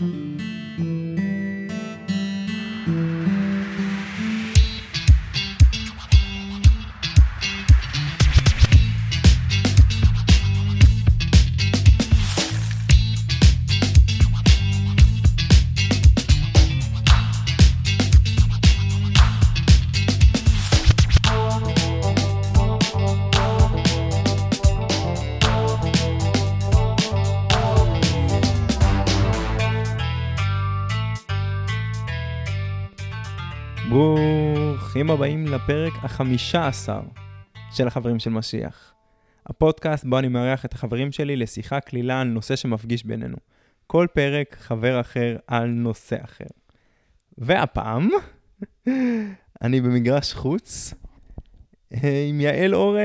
Bye. הבאים לפרק החמישה עשר של החברים של משיח. הפודקאסט בו אני מארח את החברים שלי לשיחה קלילה על נושא שמפגיש בינינו. כל פרק חבר אחר על נושא אחר. והפעם, אני במגרש חוץ אה, עם יעל אורן.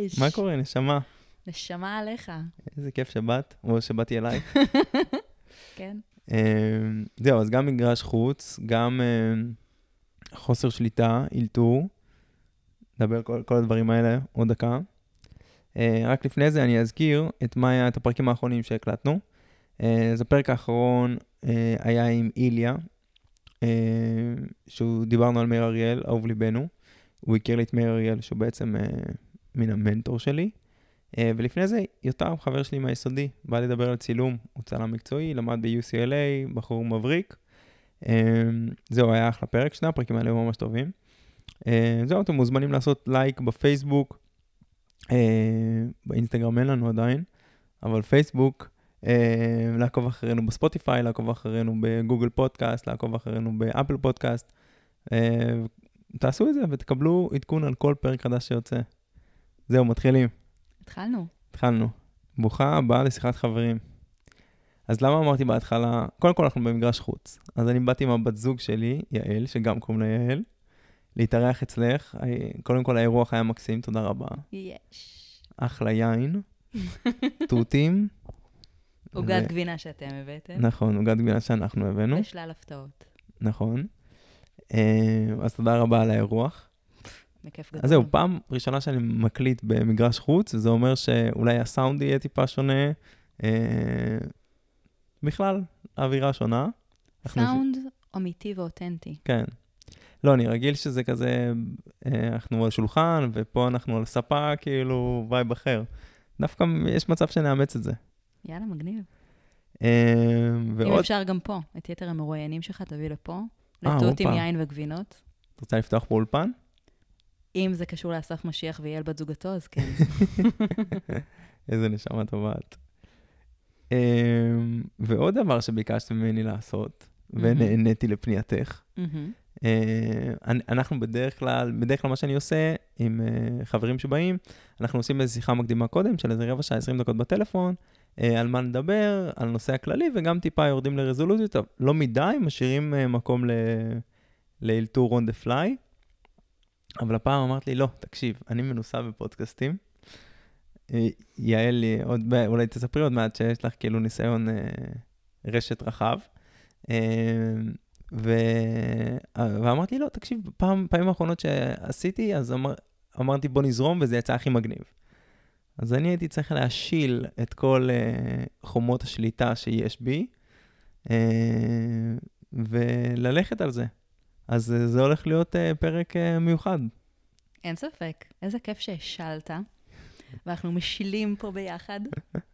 יש. מה קורה, נשמה? נשמה עליך, איזה כיף שבאת, או שבאתי אלייך. כן? אמ, זהו, אז גם מגרש חוץ, גם אמ, חוסר שליטה, אילתור. נדבר כל, כל הדברים האלה עוד דקה. אה, רק לפני זה אני אזכיר את מה את הפרקים האחרונים שהקלטנו. אה, אז הפרק האחרון אה, היה עם איליה, אה, שהוא דיברנו על מאיר אריאל, אהוב ליבנו. הוא הכיר לי את מאיר אריאל, שהוא בעצם אה, מן המנטור שלי. אה, ולפני זה, יותם, חבר שלי מהיסודי, בא לדבר על צילום, הוא צלם מקצועי, למד ב-UCLA, בחור מבריק. אה, זהו, היה אחלה פרק, שני הפרקים האלה היו ממש טובים. אה, זהו, אתם מוזמנים לעשות לייק בפייסבוק, אה, באינסטגרם אין לנו עדיין, אבל פייסבוק, לעקוב אחרינו בספוטיפיי, לעקוב אחרינו בגוגל פודקאסט, לעקוב אחרינו באפל פודקאסט. תעשו את זה ותקבלו עדכון על כל פרק חדש שיוצא. זהו, מתחילים. התחלנו. התחלנו. ברוכה הבאה לשיחת חברים. אז למה אמרתי בהתחלה, קודם כל אנחנו במגרש חוץ. אז אני באתי עם הבת זוג שלי, יעל, שגם קוראים לה יעל, להתארח אצלך. אה, קודם כל האירוח היה מקסים, תודה רבה. יש. אחלה יין, תותים. עוגת ו- גבינה שאתם הבאתם. נכון, עוגת גבינה שאנחנו הבאנו, ושלל הפתעות. נכון. אה, אז תודה רבה על האירוח. בכיף גדול. אז זהו, פעם ראשונה שאני מקליט במגרש חוץ, זה אומר שאולי הסאונד יהיה טיפה שונה. בכלל, האווירה שונה. סאונד אמיתי ואותנטי. כן. לא, אני רגיל שזה כזה, אה, אנחנו על שולחן, ופה אנחנו על ספה, כאילו, vibe אחר. דווקא יש מצב שנאמץ את זה. יאללה, מגניב. אה, אם ועוד, אפשר גם פה, את יתר המרואיינים שלך תביא לפה. אה, לתות עם. יין וגבינות. את רוצה לפתוח פה אולפן? אם זה קשור לאסף משיח ויעל בת זוגתו, אז כן. איזה נשמה טובה את. אה, ועוד דבר שביקשת ממני לעשות, ונהניתי לפנייתך. אה, אנחנו בדרך כלל, בדרך כלל מה שאני עושה עם אה, חברים שבאים, אנחנו עושים איזו שיחה מקדימה קודם, של איזה רבע שעה, 20 דקות בטלפון, אה, על מה נדבר, על נושא הכללי, וגם טיפה יורדים לרזולוציות, לא מדי, משאירים מקום לאלתור on the fly. אבל הפעם אמרת לי, לא, תקשיב, אני מנוסה בפודקאסטים. יעל, עוד, אולי תספרי עוד מעט שיש לך כאילו ניסיון אה, רשת רחב. אה, ו... אה, ואמרתי, לא, תקשיב, פעם, פעמים האחרונות שעשיתי, אז אמר, אמרתי, בוא נזרום, וזה יצא הכי מגניב. אז אני הייתי צריך להשיל את כל uh, חומות השליטה שיש בי, uh, וללכת על זה. אז uh, זה הולך להיות uh, פרק uh, מיוחד. אין ספק. איזה כיף שהשלת. ואנחנו משילים פה ביחד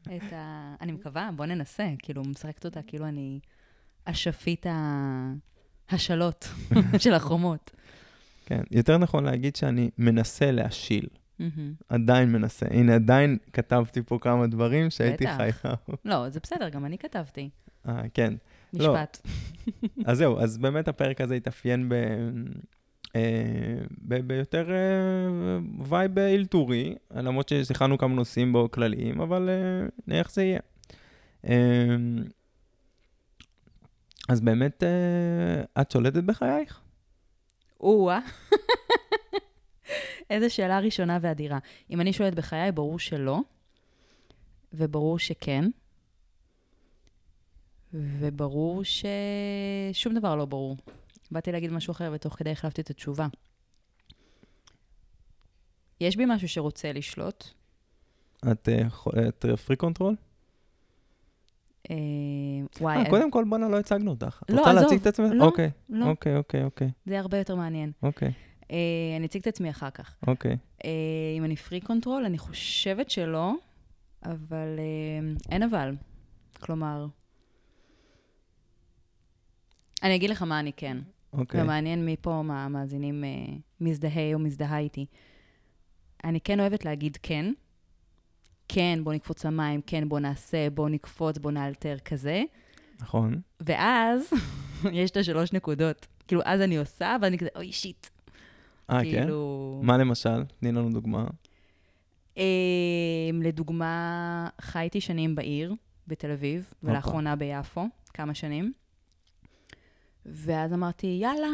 את ה... אני מקווה, בוא ננסה. כאילו, משחקת אותה כאילו אני אשפית ה... השלות של החומות. כן, יותר נכון להגיד שאני מנסה להשיל. מהמם. עדיין מנסה. הנה, עדיין כתבתי פה כמה דברים שהייתי. חייב. לא, זה בסדר, גם אני כתבתי. אה, כן. לא. משפט. אז זהו, אז באמת הפרק הזה התאפיין ב... אה, ביותר אה, vibe אלתורי, למרות ששיחקנו כמה נושאים בו כלליים, אבל אה, נראה איך זה יהיה. אה, אז באמת, אה, את שולטת בחייך? או-אה. איזה שאלה ראשונה ואדירה. אם אני שואלת בחיי, ברור שלא, וברור שכן, וברור ששום דבר לא ברור. באתי להגיד משהו אחר, ותוך כדי החלפתי את התשובה. יש בי משהו שרוצה לשלוט. את, אה, את freak control? וואי, קודם כל, בואנה, לא הצגנו אותך. את לא, רוצה. להציג את עצמך? לא, אוקיי, לא, אוקיי, אוקיי, אוקיי, זה הרבה יותר מעניין. אוקיי, אה, אני אציג את עצמי אחר כך. אוקיי. אה, אם אני freak control, אני חושבת שלא, אבל אין אבל. כלומר, אני אגיד לך מה אני כן. אוקיי. ומעניין מי פה מהמאזינים אה, מזדהה או מזדהה איתי. אני כן אוהבת להגיד כן. כן, בוא נקפוץ למים, כן, בוא נעשה, בוא נקפוץ, בוא נאלתר כזה. נכון. ואז יש את השלוש נקודות. כאילו, אז אני עושה, ואני כזה, אוי, שיט. אה, כן? כאילו... מה למשל? תני לנו דוגמה. אה, לדוגמה, חייתי שנים בעיר, בתל אביב. ולאחרונה ביפו, כמה שנים. ואז אמרתי, יאללה,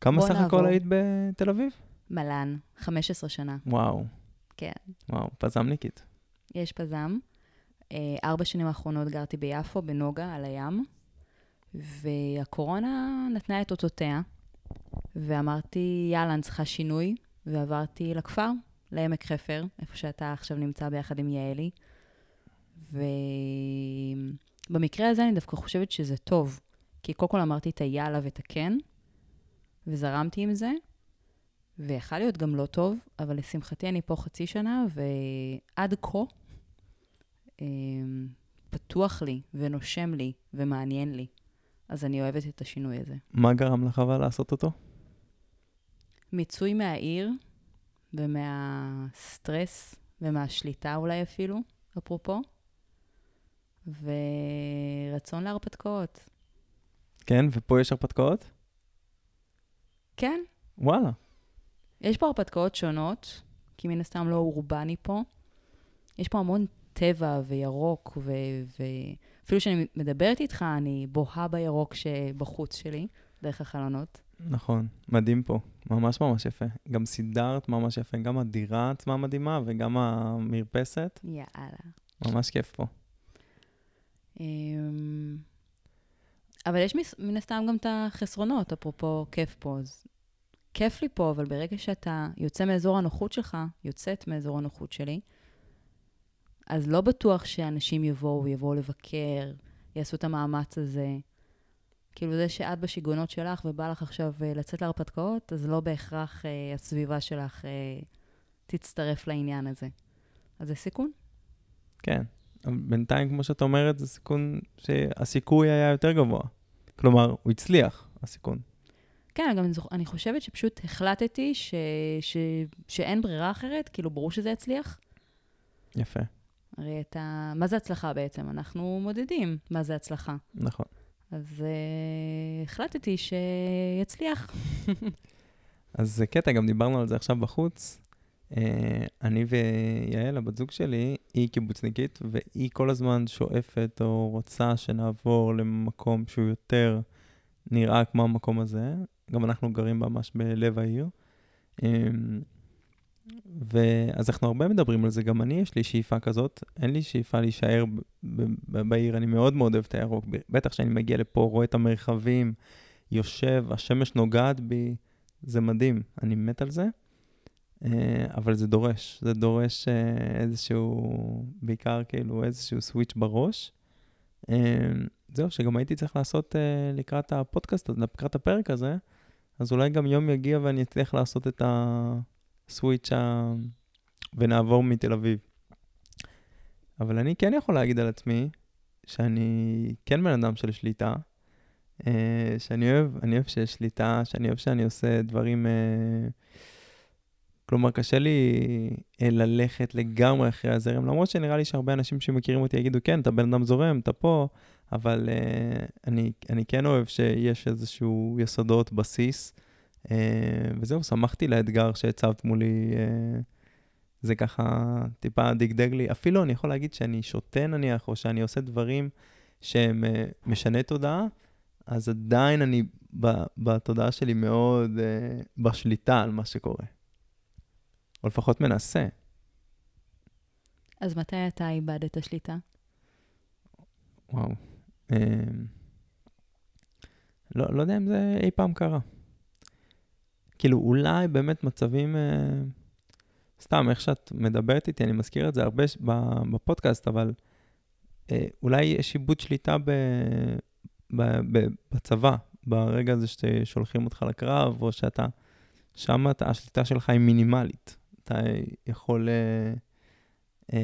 כמה בוא סך הכל נעבור. היית בתל אביב? מלן, 15 שנה. וואו. כן. וואו, פזמניקית. יש פזם. אה, ארבע שנים האחרונות גרתי ביפו, בנוגה, על הים, והקורונה נתנה את אותותיה, ואמרתי, יאללה, אני צריכה שינוי, ועברתי לכפר, לעמק חפר, איפה שאתה עכשיו נמצא ביחד עם יעלי. ובמקרה הזה אני דווקא חושבת שזה טוב, כי קודם כל אמרתי את היאללה ואת הכן, וזרמתי עם זה, ויכל להיות גם לא טוב, אבל לשמחתי אני פה חצי שנה, ועד כה אמ, פתוח לי ונושם לי ומעניין לי. אז אני אוהבת את השינוי הזה. מה גרם לך אבל לעשות אותו? מיצוי מהעיר ומהסטרס ומהשליטה אולי אפילו, אפרופו, ורצון להרפתקאות. כן, ופה יש הרפתקאות? כן, וואלה. יש פה הרפתקאות שונות, כי מן הסתם לא אורבני פה. יש פה המון טבע וירוק, ואפילו כשאני מדברת איתך, אני בוהה בירוק שבחוץ שלי, דרך החלונות. נכון, מדהים פה. ממש ממש יפה. גם סידרת ממש יפה. גם הדירה עצמה מדהימה, וגם המרפסת. יאללה. ממש כיף פה. אבל יש מן הסתם גם את החסרונות, אפרופו כיף פה. אז כיף לי פה, אבל ברגע שאתה יוצא מאזור הנוחות שלך, יוצאת מאזור הנוחות שלי, אז לא בטוח שאנשים יבואו ויבואו לבקר, יעשו את המאמץ הזה. כאילו זה שאת בשיגעונות שלך ובא לך עכשיו אה, לצאת להרפתקאות, אז לא בהכרח אה, הסביבה שלך אה, תצטרף לעניין הזה. אז זה סיכון. כן. בינתיים, כמו שאת אומרת, זה סיכון שהסיכוי היה יותר גבוה. כלומר, הוא הצליח, הסיכון. כן, גם אני זוכ- אני חושבת שפשוט החלטתי ש, ש, שאין ברירה אחרת, כאילו, ברור שזה יצליח. יפה, הרי את ה... מה זה הצלחה בעצם? אנחנו מודדים מה זה הצלחה. נכון. אז uh, החלטתי שיצליח. אז זה קטע, גם דיברנו על זה עכשיו בחוץ. אה, אני ויעל, הבת זוג שלי, היא קיבוצניקית, והיא כל הזמן שואפת או רוצה שנעבור למקום שהוא יותר נראה כמו המקום הזה. גם אנחנו גרים ממש בלב העיר. אה, ואז אנחנו הרבה מדברים על זה, גם אני יש לי שאיפה כזאת, אין לי שאיפה להישאר בעיר, אני מאוד מאוד אוהב את הירוק, בטח כשאני מגיע לפה, רואה את המרחבים, יושב, השמש נוגעת בי, זה מדהים, אני מת על זה, אבל זה דורש, זה דורש אה, איזשהו, בעיקר כאילו איזשהו סוויץ' בראש. אה, זהו, שגם הייתי צריך לעשות אה, לקראת הפודקאסט, לקראת הפרק הזה, אז אולי גם יום יגיע ואני אצליח לעשות את הסוויץ' ה... ונעבור מתל אביב. אבל אני כן יכול להגיד על עצמי שאני כן בן אדם של שליטה, אה, שאני אוהב, אני אוהב שיש שליטה, שאני אוהב שאני עושה דברים... כלומר, קשה לי אה, ללכת לגמרי אחרי הזרם, למרות שנראה לי שהרבה אנשים שמכירים אותי יגידו, כן, אתה בן אדם זורם, אתה פה, אבל אה, אני, אני כן אוהב שיש איזשהו יסודות, בסיס, אה, וזהו, שמחתי לאתגר שהצבת מולי. אה, זה ככה טיפה דגדג לי. אפילו אני יכול להגיד שאני שותה נניח, או שאני עושה דברים שהם אה, משני תודעה, אז עדיין אני ב- בתודעה שלי מאוד אה, בשליטה על מה שקורה. או לפחות מנסה. אז מתי אתה איבדת שליטה? וואו. אה, לא, לא יודע אם זה אי פעם קרה. כאילו, אולי באמת מצבים... אה, סתם, איך שאת מדברת איתי, אני מזכיר את זה הרבה ש- בפודקאסט, אבל אה, אולי יש איבוד שליטה ב, ב, ב, בצבא, ברגע הזה ששולחים אותך לקרב, או שאתה, שם השליטה שלך היא מינימלית. אתה יכול אה, אה,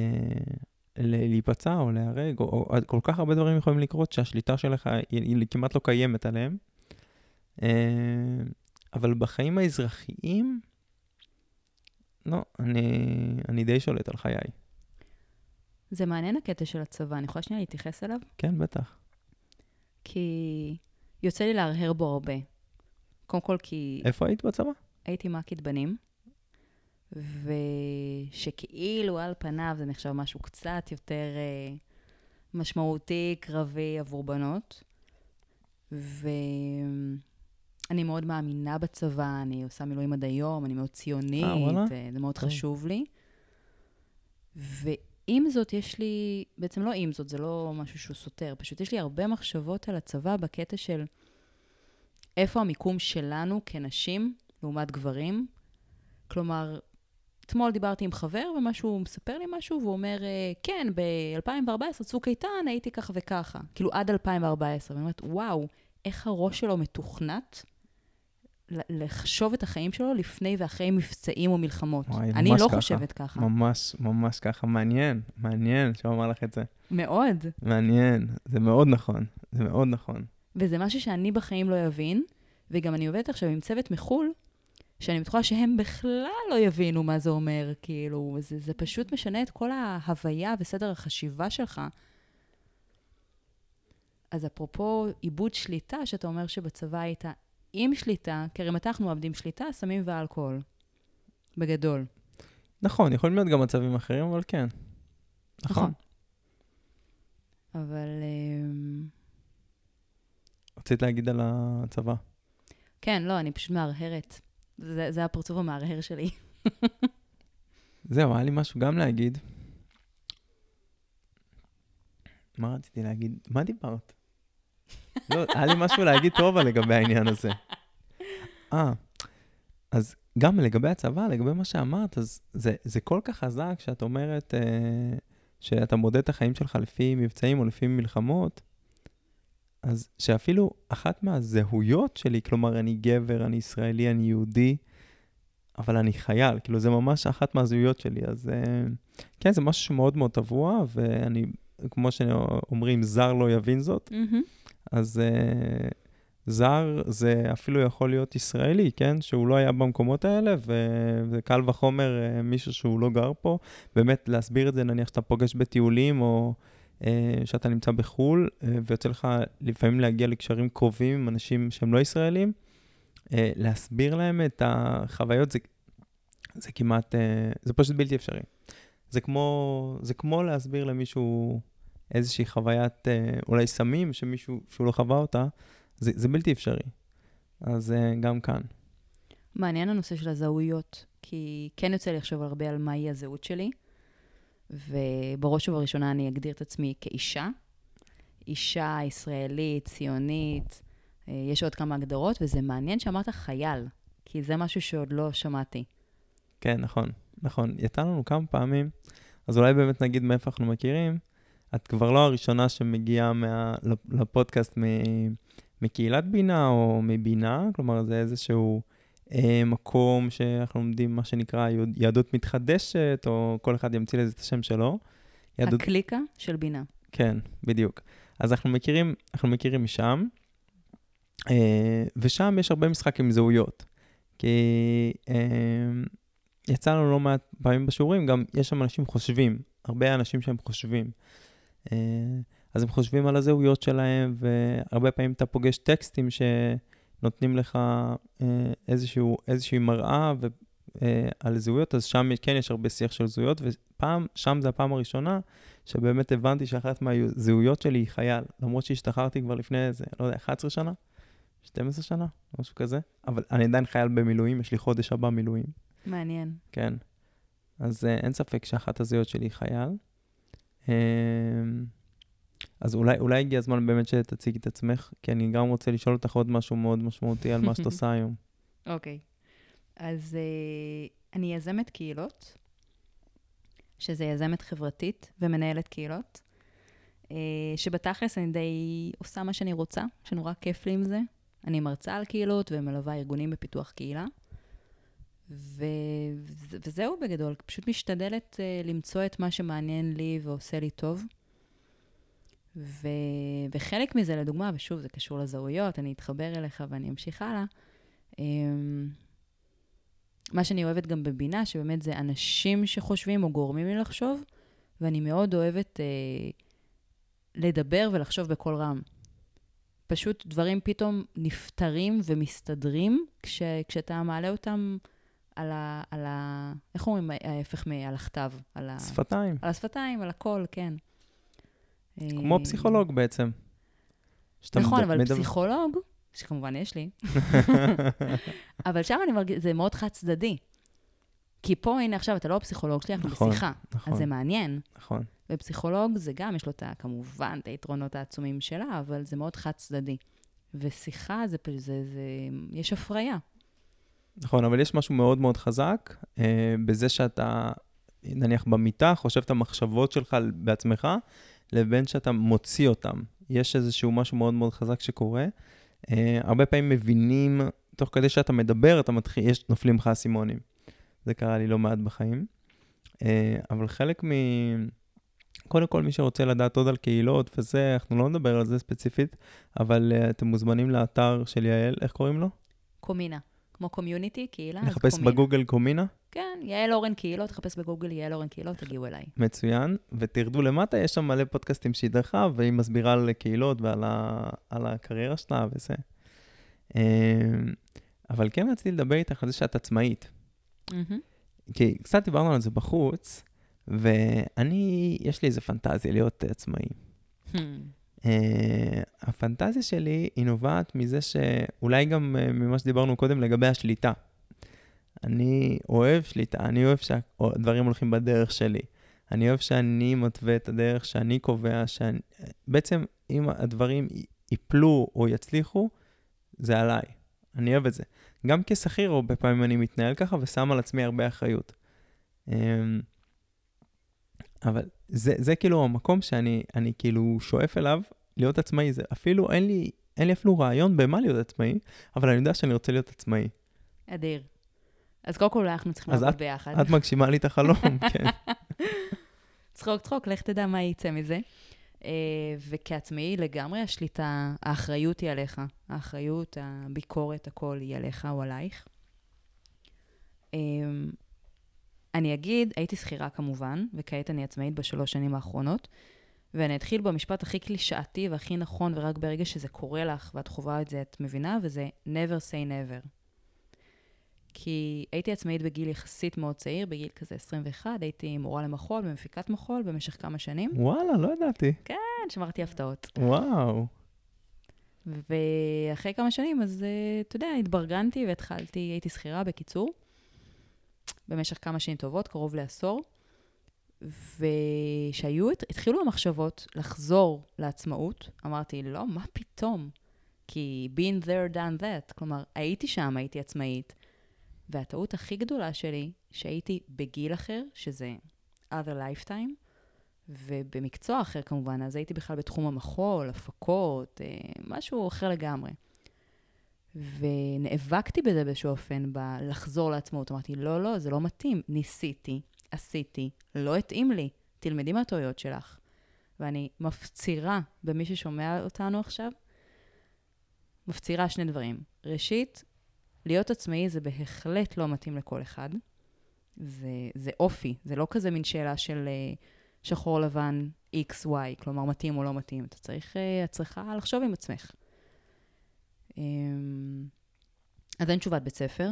להיפצע או להיהרג, או, או כל כך הרבה דברים יכולים לקרות שהשליטה שלך היא, היא כמעט לא קיימת עליהם. אה, אבל בחיים האזרחיים, לא, אני, אני די שולט על חיי. זה מעניין הקטע של הצבא, אני יכולה שנייה להתייחס אליו? כן, בטח. כי יוצא לי להרהר בו הרבה. קודם כל כי... איפה היית בצבא? הייתי מ"כית בנים, ושכאילו על פניו זה נחשב משהו קצת יותר אה, משמעותי, קרבי עבור בנות. ואני מאוד מאמינה בצבא, אני עושה מילואים עד היום, אני מאוד ציונית, אה? אה, זה מאוד טוב. חשוב לי. ועם זאת, יש לי, בעצם לא עם זאת, זה לא משהו שהוא סותר, פשוט יש לי הרבה מחשבות על הצבא בקטע של איפה המיקום שלנו כנשים לעומת גברים. כלומר, אתמול דיברתי עם חבר, ומשהו, מספר לי משהו, והוא אומר, אה, כן, ב-2014, צוק איתן, הייתי ככה וככה. כאילו, עד 2014. ואני אומרת, וואו, איך הראש שלו מתוכנת לחשוב את החיים שלו לפני ואחרי מבצעים או מלחמות. וואי, אני לא ככה. חושבת ככה. ממש, ממש ככה. מעניין, מעניין שהוא אמר לך את זה. מאוד. מעניין, זה מאוד נכון, זה מאוד נכון. וזה משהו שאני בחיים לא אבין, וגם אני עובדת עכשיו עם צוות מחו"ל, שאני בטוחה שהם בכלל לא יבינו מה זה אומר, כאילו, זה, זה פשוט משנה את כל ההוויה וסדר החשיבה שלך. אז אפרופו עיבוד שליטה, שאתה אומר שבצבא היית עם שליטה, כי הרי מתי אנחנו מאבדים שליטה? סמים ואלכוהול. בגדול. נכון, יכולים להיות גם מצבים אחרים, אבל כן. נכון. אבל אמ, רצית להגיד על הצבא. כן, לא, אני פשוט מהרהרת. זה, זה הפרצוף המהרהר שלי. זהו, היה לי משהו גם להגיד. מה רציתי להגיד? מה דיברת? לא, היה לי משהו להגיד טוב לגבי העניין הזה. אה, אז גם לגבי הצבא, לגבי מה שאמרת, אז זה, זה כל כך חזק שאת אומרת אה, שאתה מודד את החיים שלך לפי מבצעים או לפי מלחמות, אז שאפילו אחת מהזהויות שלי, כלומר, אני גבר, אני ישראלי, אני יהודי, אבל אני חייל, כאילו, זה ממש אחת מהזהויות שלי. אז אה, כן, זה משהו שמאוד מאוד טבוע, ואני, כמו שאומרים, זר לא יבין זאת. מהמם. אז uh, זר זה אפילו יכול להיות ישראלי, כן? שהוא לא היה במקומות האלה, וקל וחומר uh, מישהו שהוא לא גר פה. באמת, להסביר את זה, נניח שאתה פוגש בטיולים, או שאתה נמצא בחו"ל, uh, ויוצא לך לפעמים להגיע לקשרים קרובים עם אנשים שהם לא ישראלים, uh, להסביר להם את החוויות, זה, זה כמעט, זה פשוט בלתי אפשרי. זה כמו, זה כמו להסביר למישהו איזושהי חוויית, אה, אולי סמים, שמישהו, שהוא לא חווה אותה, זה, זה בלתי אפשרי. אז אה, גם כאן. מעניין הנושא של הזהויות, כי כן יוצא לי לחשוב הרבה על מהי הזהות שלי, ובראש ובראשונה אני אגדיר את עצמי כאישה. אישה ישראלית, ציונית, אה, יש עוד כמה הגדרות, וזה מעניין שאמרת חייל, כי זה משהו שעוד לא שמעתי. כן, נכון, נכון. יצא לנו כמה פעמים, אז אולי באמת נגיד מאיפה אנחנו מכירים. את כבר לא הראשונה שמגיעה מה, לפודקאסט מקהילת בינה או מבינה, כלומר זה איזשהו מקום שאנחנו לומדים מה שנקרא יהדות מתחדשת, או כל אחד ימציא לזה את השם שלו. יהדות, הקליקה של בינה. כן, בדיוק. אז אנחנו מכירים, אנחנו מכירים משם, אה, ושם יש הרבה משחק עם זהויות. כי אה, יצא לנו לא מעט פעמים בשיעורים, גם יש שם אנשים חושבים, הרבה אנשים שהם חושבים. אה, אז הם חושבים על הזהויות שלהם, והרבה פעמים אתה פוגש טקסטים שנותנים לך אה, איזשהו, איזושהי מראה ו, אה, על זהויות, אז שם כן יש הרבה שיח של זהויות, ופעם, שם זה הפעם הראשונה שבאמת הבנתי שאחת מהזהויות שלי היא חייל, למרות שהשתחררתי כבר לפני איזה, לא יודע, 11 שנה? 12 שנה? משהו כזה. אבל אני עדיין חייל במילואים, יש לי חודש הבא מילואים. מעניין. כן. אז אה, אין ספק שאחת הזהויות שלי היא חייל. אה, אז אולי, אולי הגיע הזמן באמת שתציגי את עצמך, כי אני גם רוצה לשאול אותך עוד משהו מאוד משמעותי על מה שאת עושה היום. אוקיי. אז אה, אני יזמת קהילות, שזה יזמת חברתית ומנהלת קהילות. אה, שבתכלס אני די עושה מה שאני רוצה, שנורא כיף לי עם זה. אני מרצה על קהילות ומלווה ארגונים בפיתוח קהילה. ו... וזהו בגדול, פשוט משתדלת uh, למצוא את מה שמעניין לי ועושה לי טוב. ו... וחלק מזה, לדוגמה, ושוב, זה קשור לזהויות, אני אתחבר אליך ואני אמשיך הלאה. Um, מה שאני אוהבת גם בבינה, שבאמת זה אנשים שחושבים או גורמים לי לחשוב, ואני מאוד אוהבת uh, לדבר ולחשוב בקול רם. פשוט דברים פתאום נפתרים ומסתדרים כש, כשאתה מעלה אותם על ה... על ה איך אומרים ההפך מעל הכתב? על ה... שפתיים. על השפתיים, על הכל, כן. כמו פסיכולוג בעצם. נכון, אבל מדבר- פסיכולוג, שכמובן יש לי, אבל שם אני מרגיש, זה מאוד חד צדדי. כי פה, הנה עכשיו, אתה לא הפסיכולוג שלי, אנחנו נכון, בשיחה. נכון. אז זה מעניין. נכון. ופסיכולוג זה גם, יש לו את ה... כמובן, את היתרונות העצומים שלה, אבל זה מאוד חד צדדי. ושיחה זה, זה, זה, יש הפריה. נכון, אבל יש משהו מאוד מאוד חזק אה, בזה שאתה, נניח במיטה, חושב את המחשבות שלך בעצמך, לבין שאתה מוציא אותם. יש איזשהו משהו מאוד מאוד חזק שקורה. אה, הרבה פעמים מבינים, תוך כדי שאתה מדבר, אתה מתחיל, יש, נופלים לך אסימונים. זה קרה לי לא מעט בחיים. אה, אבל חלק מ... קודם כל, מי שרוצה לדעת עוד על קהילות וזה, אנחנו לא נדבר על זה ספציפית, אבל uh, אתם מוזמנים לאתר של יעל, איך קוראים לו? קומינה. כמו קומיוניטי, קהילה, נחפש קומינה. בגוגל קומינה, כן, יעל אורן קהילות, תחפש בגוגל יעל אורן קהילות, תגיעו אליי. מצוין, ותרדו למטה, יש שם מלא פודקאסטים שהיא דרכה, והיא מסבירה על קהילות ועל ה, על הקריירה שלה וזה. אמ, אבל כן רציתי לדבר איתך על זה שאת עצמאית. מהמם. כי קצת דיברנו על זה בחוץ, ואני, יש לי איזה פנטזיה להיות עצמאי. Hmm. Uh, הפנטזיה שלי היא נובעת מזה שאולי גם uh, ממה שדיברנו קודם לגבי השליטה. אני אוהב שליטה, אני אוהב שהדברים הולכים בדרך שלי. אני אוהב שאני מתווה את הדרך שאני קובע, שאני... בעצם אם הדברים ייפלו או יצליחו, זה עליי. אני אוהב את זה. גם כשכיר, הרבה פעמים אני מתנהל ככה ושם על עצמי הרבה אחריות. אמ, אבל זה, זה כאילו המקום שאני אני כאילו שואף אליו, להיות עצמאי. זה אפילו, אין לי, אין לי אפילו רעיון במה להיות עצמאי, אבל אני יודע שאני רוצה להיות עצמאי. אדיר. אז קודם כל אנחנו צריכים לעבוד ביחד. את מגשימה לי את החלום, כן. צחוק, צחוק, לך תדע מה יצא מזה. אה, וכעצמאי, לגמרי השליטה, האחריות היא עליך. האחריות, הביקורת, הכל היא עליך או עלייך. אני אגיד, הייתי שכירה כמובן, וכעת אני עצמאית בשלוש שנים האחרונות, ואני אתחיל במשפט הכי קלישאתי והכי נכון, ורק ברגע שזה קורה לך ואת חווה את זה, את מבינה, וזה never say never. כי הייתי עצמאית בגיל יחסית מאוד צעיר, בגיל כזה 21, הייתי מורה למחול ומפיקת מחול במשך כמה שנים. וואלה, לא ידעתי. כן, שמרתי הפתעות. וואו. ואחרי כמה שנים, אז אה, אתה יודע, התברגנתי והתחלתי, הייתי שכירה בקיצור, במשך כמה שנים טובות, קרוב לעשור. וכשהיו, התחילו המחשבות לחזור לעצמאות, אמרתי, לא, מה פתאום? כי been there, done that. כלומר, הייתי שם, הייתי עצמאית. והטעות הכי גדולה שלי, שהייתי בגיל אחר, שזה other lifetime, ובמקצוע אחר כמובן, אז הייתי בכלל בתחום המחול, הפקות, אה, משהו אחר לגמרי. ונאבקתי בזה באיזשהו אופן, בלחזור לעצמאות. אמרתי, לא, לא, זה לא מתאים. ניסיתי, עשיתי, לא התאים לי. תלמדי מהטעויות שלך. ואני מפצירה במי ששומע אותנו עכשיו, מפצירה שני דברים. ראשית, להיות עצמאי זה בהחלט לא מתאים לכל אחד. זה, זה אופי, זה לא כזה מין שאלה של uh, שחור לבן, x, y, כלומר מתאים או לא מתאים. אתה צריך, uh, את צריכה לחשוב עם עצמך. Um, אז אין תשובת בית ספר,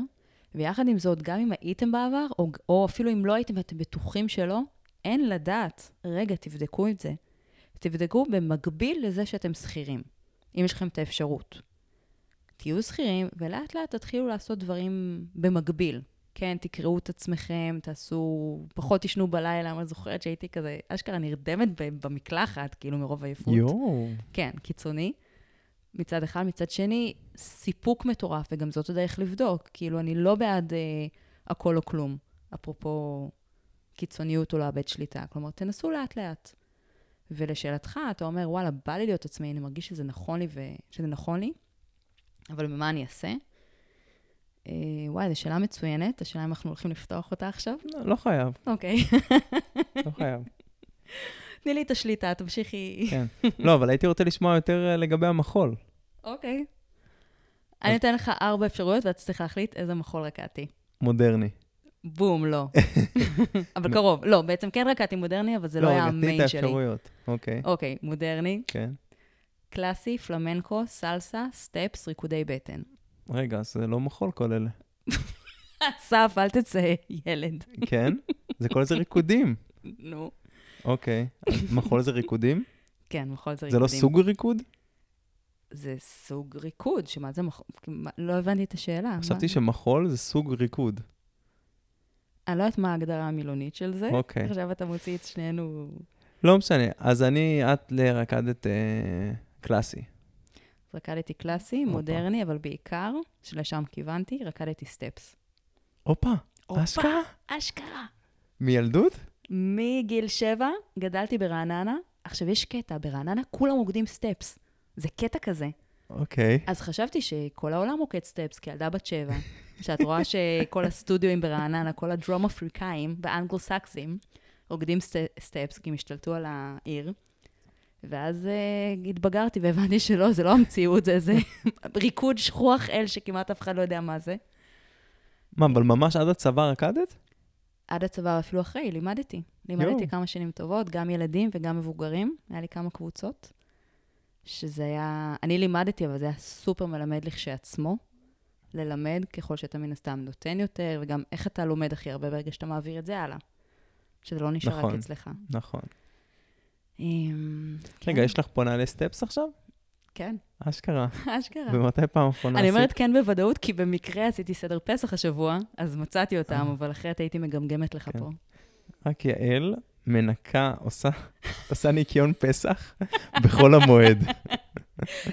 ויחד עם זאת, גם אם הייתם בעבר, או, או אפילו אם לא הייתם ואתם בטוחים שלא, אין לדעת. רגע, תבדקו את זה. תבדקו במקביל לזה שאתם שכירים, אם יש לכם את האפשרות. תהיו שכירים, ולאט לאט תתחילו לעשות דברים במקביל. כן, תקראו את עצמכם, תעשו, פחות תישנו בלילה, אני זוכרת שהייתי כזה, אשכרה נרדמת במקלחת, כאילו מרוב עייפות. יואו. כן, קיצוני. מצד אחד, מצד שני, סיפוק מטורף, וגם זאת הדרך לבדוק. כאילו, אני לא בעד אה, הכל או כלום, אפרופו קיצוניות או לאבד שליטה. כלומר, תנסו לאט-לאט. ולשאלתך, אתה אומר, וואלה, בא לי להיות עצמאי, אני מרגיש שזה נכון לי ושזה נכון לי, אבל במה אני אעשה? אה, וואי, זו שאלה מצוינת, השאלה אם אנחנו הולכים לפתוח אותה עכשיו. לא, לא חייב, אוקיי. לא חייב. תני לי את השליטה, תמשיכי. כן. לא, אבל הייתי רוצה לשמוע יותר אה, לגבי המחול. אוקיי. אני אתן לך ארבע אפשרויות, ואתה צריך להחליט איזה מחול רקעתי. מודרני. בום, לא. אבל קרוב. לא, בעצם כן רקעתי מודרני, אבל זה לא היה רגע, תני את המיין שלי. האפשרויות. אוקיי, אוקיי, מודרני, כן. קלאסי, פלמנקו, סלסה, סטפס, ריקודי בטן. רגע, אז זה לא מחול כל אלה. אסף, אל תצא, ילד. כן? זה כל זה ריקודים. נו. אוקיי. מחול זה ריקודים? כן, מחול זה זה ריקודים. לא סוג ריקוד? זה סוג ריקוד, שמה זה מחול? לא הבנתי את השאלה. חשבתי שמחול זה סוג ריקוד. אני לא יודעת מה ההגדרה המילונית של זה. אוקיי. עכשיו אתה מוציא את שנינו... לא משנה. אז אני, את רקדת אה, קלאסי. רקדתי קלאסי, מודרני, אבל בעיקר, שלשם כיוונתי, רקדתי סטפס. הופה, אשכרה? אשכרה. מילדות? מגיל שבע גדלתי ברעננה. עכשיו, יש קטע, ברעננה כולם רוקדים סטפס. זה קטע כזה. אוקיי. אז חשבתי שכל העולם רוקד סטפס, כילדה בת שבע, שאת רואה שכל הסטודיואים ברעננה, כל הדרום אפריקאים והאנגלו-סקסים, רוקדים סט- סטפס, כי הם השתלטו על העיר. ואז uh, התבגרתי והבנתי שלא, זה לא המציאות, זה איזה ריקוד שכוח אל שכמעט אף אחד לא יודע מה זה. מה, אבל ממש עד הצבא רקדת? עד הצבא, אפילו אחרי, לימדתי. לימדתי יואו. כמה שנים טובות, גם ילדים וגם מבוגרים. היה לי כמה קבוצות, שזה היה... אני לימדתי, אבל זה היה סופר מלמד לכשעצמו. ללמד ככל שאתה מן הסתם נותן יותר, וגם איך אתה לומד הכי הרבה ברגע שאתה מעביר את זה הלאה. שזה לא נשאר נכון. רק אצלך. נכון. רגע, כן, יש לך פה נעלי סטפס עכשיו? כן, אשכרה. אשכרה. ומתי פעם אחרונה אני עשית? אומרת כן בוודאות, כי במקרה עשיתי סדר פסח השבוע, אז מצאתי אותם, אה. אבל אחרת הייתי מגמגמת לך כן. פה. רק יעל מנקה, עושה, עושה ניקיון פסח בחול המועד.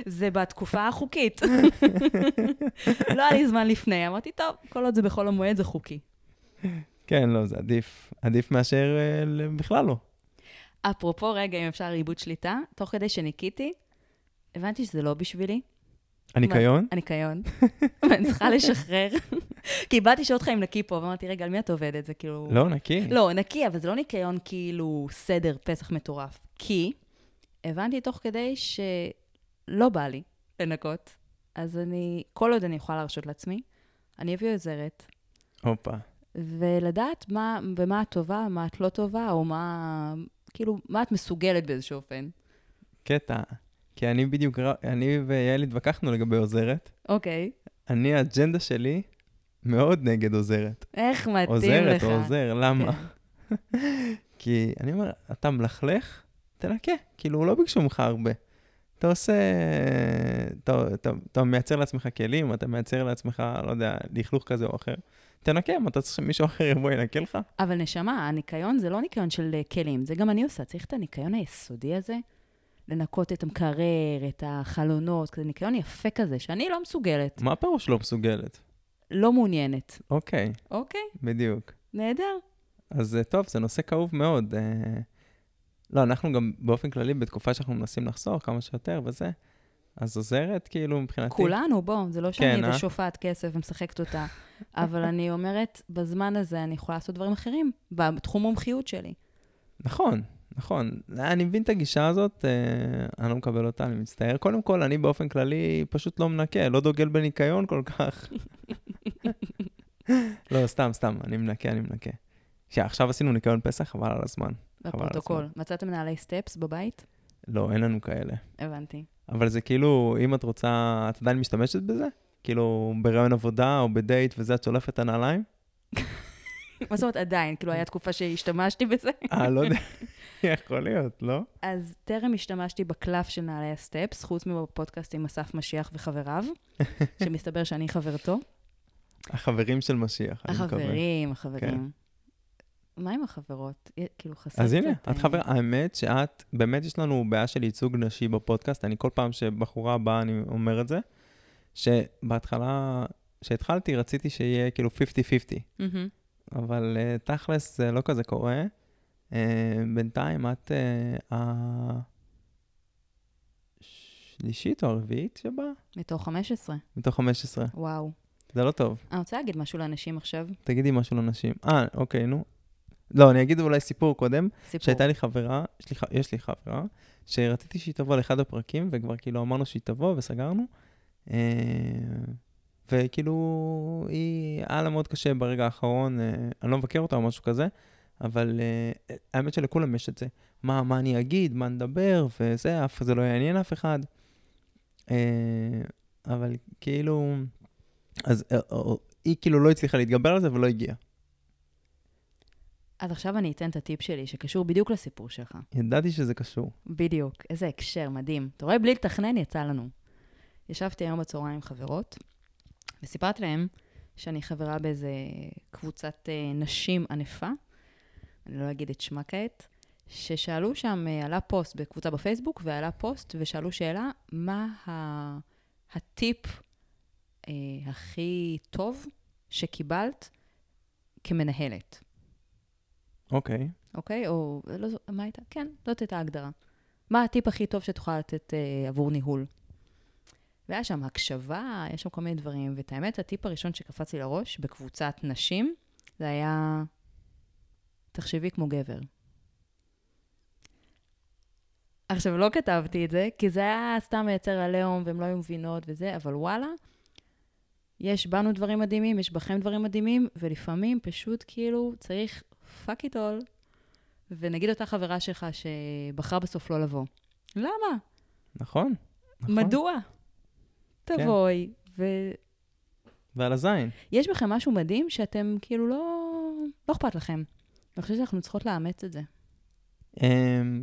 זה בתקופה החוקית. לא היה לי זמן לפני, אמרתי, טוב, כל עוד זה בחול המועד זה חוקי. כן, לא, זה עדיף. עדיף מאשר אה, בכלל לא. אפרופו, רגע, אם אפשר עיבוד שליטה, תוך כדי שניקיתי, הבנתי שזה לא בשבילי, הניקיון? הניקיון, ואני צריכה לשחרר. כי איבדתי שעות חיים נקי פה, ואמרתי, רגע, על מי את עובדת? זה כאילו... לא, נקי. לא, נקי, אבל זה לא ניקיון כאילו סדר פסח מטורף. כי הבנתי תוך כדי שלא בא לי לנקות, אז אני, כל עוד אני יכולה להרשות לעצמי, אני אביא עוזרת, הופה. ולדעת מה, במה את טובה, מה את לא טובה, או מה, כאילו, מה את מסוגלת באיזשהו אופן. קטע. כי אני בדיוק, אני ויעל התווכחנו לגבי עוזרת. אוקיי. אני, האג'נדה שלי מאוד נגד עוזרת. איך מתאים עוזרת לך. או עוזר, למה? כן. כי אני אומר, אתה מלכלך, תנקה. כאילו, לא ביקשו ממך הרבה. אתה עושה, אתה, אתה, אתה מייצר לעצמך כלים, אתה מייצר לעצמך, לא יודע, לכלוך כזה או אחר. תנקה, מה אתה צריך שמישהו אחר יבוא ינקה לך? אבל נשמה, הניקיון זה לא ניקיון של אה, כלים, זה גם אני עושה. צריך את הניקיון היסודי הזה, לנקות את המקרר, את החלונות, כזה ניקיון יפה כזה, שאני לא מסוגלת, מה הפירוש לא מסוגלת? לא מעוניינת. אוקיי, אוקיי, בדיוק. נהדר. אז אה, טוב, זה נושא כאוב מאוד. אה, לא, אנחנו גם באופן כללי, בתקופה שאנחנו מנסים לחסוך כמה שיותר וזה, אז עוזרת, כאילו, מבחינתי. כולנו, בוא, זה לא כן, שאני אה? איזה שופעת כסף ומשחקת אותה, אבל אני אומרת, בזמן הזה אני יכולה לעשות דברים אחרים, בתחום מומחיות שלי. נכון, נכון. אני מבין את הגישה הזאת, אה, אני לא מקבל אותה, אני מצטער. קודם כל, אני באופן כללי פשוט לא מנקה, לא דוגל בניקיון כל כך. לא, סתם, סתם, אני מנקה, אני מנקה. עכשיו עשינו ניקיון פסח, חבל על הזמן. בפרוטוקול. מצאתם נעלי סטפס בבית? לא, אין לנו כאלה. הבנתי. אבל זה כאילו, אם את רוצה, את עדיין משתמשת בזה? כאילו, בריאיון עבודה או בדייט וזה, את שולפת את הנעליים? מה זאת אומרת עדיין? כאילו, היה תקופה שהשתמשתי בזה? אה, לא יודע. יכול להיות, לא? אז טרם השתמשתי בקלף של נעלי הסטפס, חוץ מבפודקאסט עם אסף משיח וחבריו, שמסתבר שאני חברתו. החברים של משיח, אני מקווה. החברים, החברים. מה עם החברות? כאילו, חסר אז הנה, קצת, את אה, חברה, האמת שאת, באמת יש לנו בעיה של ייצוג נשי בפודקאסט, אני כל פעם שבחורה באה, אני אומר את זה, שבהתחלה, כשהתחלתי, רציתי שיהיה כאילו 50-50, מהמם. אבל uh, תכלס זה לא כזה קורה. אה, בינתיים את אה, השלישית או הרביעית שבאה? מתוך 15. מתוך 15. וואו. זה לא טוב. אני רוצה להגיד משהו לאנשים עכשיו. תגידי משהו לנשים. אה, אוקיי, נו. לא, אני אגיד אולי סיפור קודם. סיפור. שהייתה לי חברה, יש לי, יש לי חברה, שרציתי שהיא תבוא לאחד הפרקים, וכבר כאילו אמרנו שהיא תבוא וסגרנו. אה, וכאילו, היא, היה לה מאוד קשה ברגע האחרון, אה, אני לא מבקר אותה או משהו כזה, אבל אה, האמת שלכולם יש את זה. מה, מה אני אגיד, מה נדבר, וזה, אף זה לא יעניין אף אחד. אה, אבל כאילו, אז היא כאילו לא הצליחה להתגבר על זה ולא הגיעה. אז עכשיו אני אתן את הטיפ שלי, שקשור בדיוק לסיפור שלך. ידעתי שזה קשור. בדיוק. איזה הקשר, מדהים. אתה רואה, בלי לתכנן יצא לנו. ישבתי היום בצהריים עם חברות, וסיפרתי להם שאני חברה באיזה קבוצת אה, נשים ענפה, אני לא אגיד את שמה כעת, ששאלו שם, אה, עלה פוסט בקבוצה בפייסבוק, ועלה פוסט ושאלו שאלה, מה ה- הטיפ אה, הכי טוב שקיבלת כמנהלת? אוקיי. אוקיי? או, לא, זו- מה הייתה? כן, זאת הייתה ההגדרה. מה הטיפ הכי טוב שתוכל לתת אה, עבור ניהול? והיה שם הקשבה, יש שם כל מיני דברים, ואת האמת, הטיפ הראשון שקפץ לי לראש בקבוצת נשים, זה היה, תחשבי כמו גבר. עכשיו, לא כתבתי את זה, כי זה היה סתם מייצר עליהום, והן לא היו מבינות וזה, אבל וואלה, יש בנו דברים מדהימים, יש בכם דברים מדהימים, ולפעמים פשוט כאילו צריך fuck it all. ונגיד אותה חברה שלך שבחרה בסוף לא לבוא. למה? נכון. נכון. מדוע? תבואי, ועל הזין. ויש בכם משהו מדהים שאתם כאילו לא... לא אכפת לכם. אני חושבת שאנחנו צריכות לאמץ את זה. Um,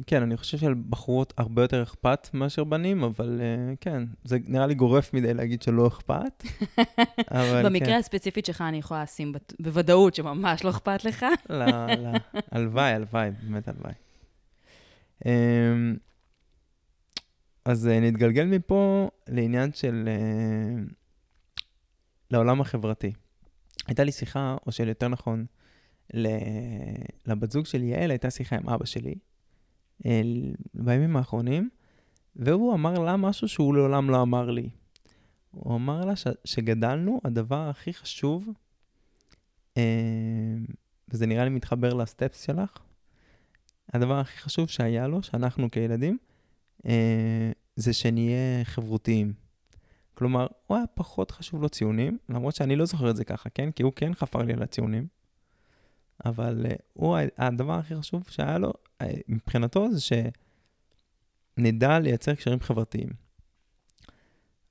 כן, אני חושב שלבחורות הרבה יותר אכפת מאשר בנים, אבל uh, כן, זה נראה לי גורף מדי להגיד שלא אכפת. אבל במקרה כן. הספציפית שלך אני יכולה לשים בת- בוודאות שממש לא אכפת לך. לא, לא. הלוואי, הלוואי, באמת הלוואי. Um, אז uh, נתגלגל מפה לעניין של... Uh, לעולם החברתי. הייתה לי שיחה, או של יותר נכון. לבת זוג של יעל הייתה שיחה עם אבא שלי, אל... בימים האחרונים, והוא אמר לה משהו שהוא לעולם לא אמר לי. הוא אמר לה ש... שגדלנו, הדבר הכי חשוב, אה, וזה נראה לי מתחבר לסטפס שלך, הדבר הכי חשוב שהיה לו, שאנחנו כילדים, אה, זה שנהיה חברותיים. כלומר, הוא היה פחות חשוב לו ציונים, למרות שאני לא זוכר את זה ככה, כן? כי הוא כן חפר לי על הציונים. אבל uh, הוא, הדבר הכי חשוב שהיה לו, uh, מבחינתו, זה שנדע לייצר קשרים חברתיים.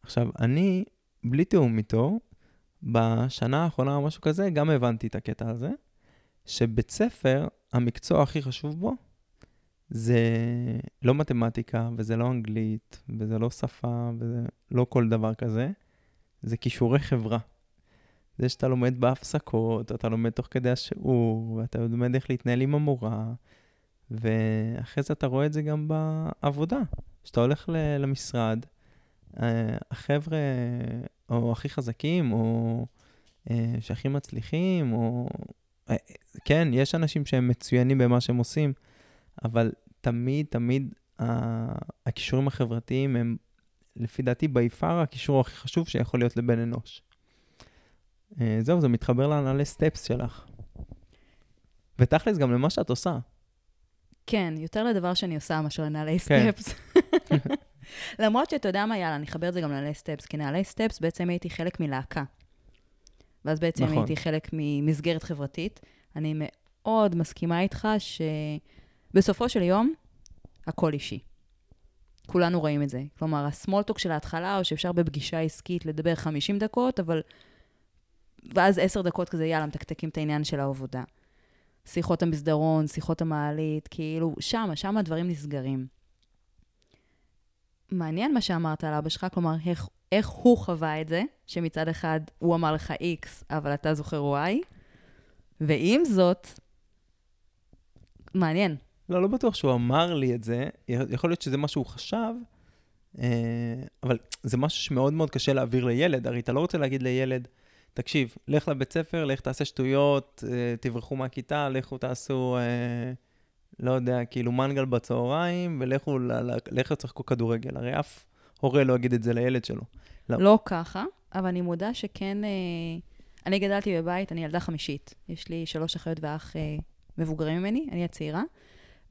עכשיו, אני, בלי תיאום איתו, בשנה האחרונה או משהו כזה, גם הבנתי את הקטע הזה, שבית ספר, המקצוע הכי חשוב בו, זה לא מתמטיקה, וזה לא אנגלית, וזה לא שפה, וזה לא כל דבר כזה, זה כישורי חברה. זה שאתה לומד בהפסקות, אתה לומד תוך כדי השיעור, ואתה לומד איך להתנהל עם המורה, ואחרי זה אתה רואה את זה גם בעבודה. כשאתה הולך למשרד, אה, החבר'ה, או הכי חזקים, או אה, שהכי מצליחים, או... אה, כן, יש אנשים שהם מצוינים במה שהם עושים, אבל תמיד, תמיד הכישורים החברתיים הם, לפי דעתי, by far הכישור הכי חשוב שיכול להיות לבן אנוש. אה, זהו, זה מתחבר לנעלי סטפס שלך. ותכלס, גם למה שאת עושה. כן, יותר לדבר שאני עושה מאשר לנעלי כן. סטפס. למרות שאתה יודע מה, יאללה, אני אחבר את זה גם לנעלי סטפס, כי נעלי סטפס בעצם הייתי חלק מלהקה. ואז בעצם נכון. הייתי חלק ממסגרת חברתית. אני מאוד מסכימה איתך שבסופו של יום, הכל אישי. כולנו רואים את זה. כלומר, הסמולטוק של ההתחלה, או שאפשר בפגישה עסקית לדבר 50 דקות, אבל... ואז 10 דקות כזה, יאללה, מתקתקים את העניין של העבודה. שיחות המסדרון, שיחות המעלית, כאילו, שמה, שמה הדברים נסגרים. מעניין מה שאמרת על אבא שלך, כלומר, איך, איך הוא חווה את זה, שמצד אחד הוא אמר לך X, אבל אתה זוכר Y, ועם זאת, מעניין. לא, לא בטוח שהוא אמר לי את זה, יכול להיות שזה מה שהוא חשב, אה, אבל זה משהו שמאוד מאוד קשה להעביר לילד. הרי אתה לא רוצה להגיד לילד, תקשיב, לך לבית ספר, לך תעשה שטויות, אה, תברחו מהכיתה, לכו תעשו, אה, לא יודע, כאילו מנגל בצהריים, ולכו לכו תשחקו כדורגל. הרי אף הורה לא יגיד את זה לילד שלו. לא. לא ככה, אבל אני מודה שכן... אני גדלתי בבית, אני ילדה חמישית. יש לי שלוש אחיות ואח מבוגרים ממני, אני הצעירה.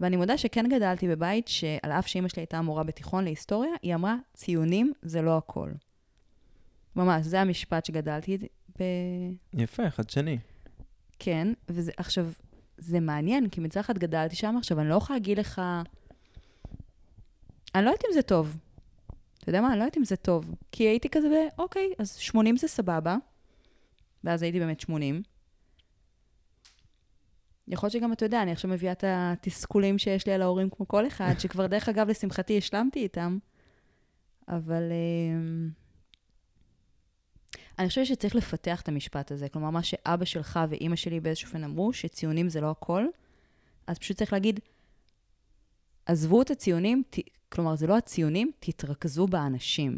ואני מודה שכן גדלתי בבית שעל אף שאימא שלי הייתה מורה בתיכון להיסטוריה, היא אמרה, ציונים זה לא הכל. ממש, זה המשפט שגדלתי ב... יפה, חדשני. כן, וזה, עכשיו, זה מעניין, כי מצד אחד גדלתי שם, עכשיו, אני לא יכולה להגיד לך... אני לא יודעת אם זה טוב. אתה יודע מה? אני לא יודעת אם זה טוב. כי הייתי כזה, ב- אוקיי, אז 80 זה סבבה, ואז הייתי באמת 80. יכול להיות שגם, אתה יודע, אני עכשיו מביאה את התסכולים שיש לי על ההורים כמו כל אחד, שכבר, דרך אגב, לשמחתי, השלמתי איתם. אבל... אמ, אני חושבת שצריך לפתח את המשפט הזה. כלומר, מה שאבא שלך ואימא שלי באיזשהו אופן אמרו, שציונים זה לא הכל, אז פשוט צריך להגיד, עזבו את הציונים, ת... כלומר, זה לא הציונים, תתרכזו באנשים.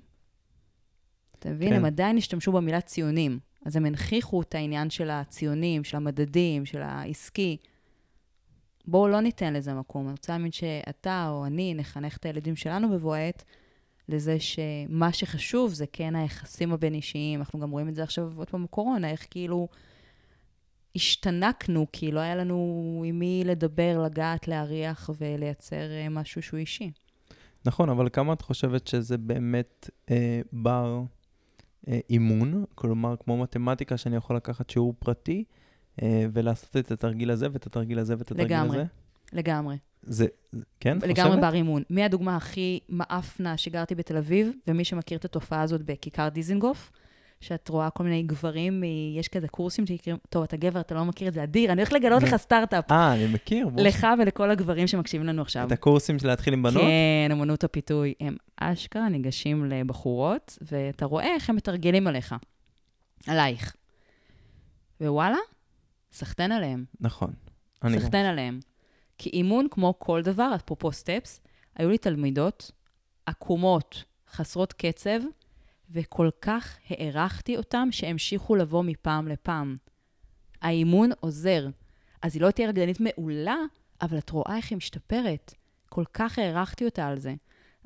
אתה מבין? כן. הם עדיין השתמשו במילה ציונים. אז הם הנכיחו את העניין של הציונים, של המדדים, של העסקי. בואו לא ניתן לזה מקום. אני רוצה להאמין שאתה או אני נחנך את הילדים שלנו בבוא העת לזה שמה שחשוב זה כן היחסים הבין-אישיים. אנחנו גם רואים את זה עכשיו עוד פעם בקורונה, איך כאילו השתנקנו, כי לא היה לנו עם מי לדבר, לגעת, להריח ולייצר אה, משהו שהוא אישי. נכון, אבל כמה את חושבת שזה באמת אה, בר אימון? כלומר, כמו מתמטיקה שאני יכול לקחת שיעור פרטי אה, ולעשות את התרגיל הזה ואת התרגיל הזה ואת התרגיל לגמרי. הזה? לגמרי. זה, זה- כן? לגמרי חושבת? בר אימון. מי הדוגמה הכי מאפנה שגרתי בתל אביב, ומי שמכיר את התופעה הזאת בכיכר דיזנגוף, שאת רואה כל מיני גברים, יש כזה קורסים שנקראים, טוב, אתה גבר, אתה לא מכיר את זה, אדיר, אני הולכת לגלות. לך סטארט-אפ. אה, אני מכיר. לך ולכל הגברים שמקשיבים לנו עכשיו. את הקורסים של להתחיל עם בנות? כן, אמנות הפיתוי. הם אשכרה ניגשים לבחורות, ואתה רואה איך הם מתרגלים עליך, עלייך. ווואלה, סחטיין עליהם. נכון. סחטיין עליהם. כי אימון, כמו כל דבר, אפרופו סטפס, היו לי תלמידות עקומות, חסרות קצב, וכל כך הערכתי אותם שהמשיכו לבוא מפעם לפעם. האימון עוזר. אז היא לא תהיה רקדנית מעולה, אבל את רואה איך היא משתפרת. כל כך הערכתי אותה על זה.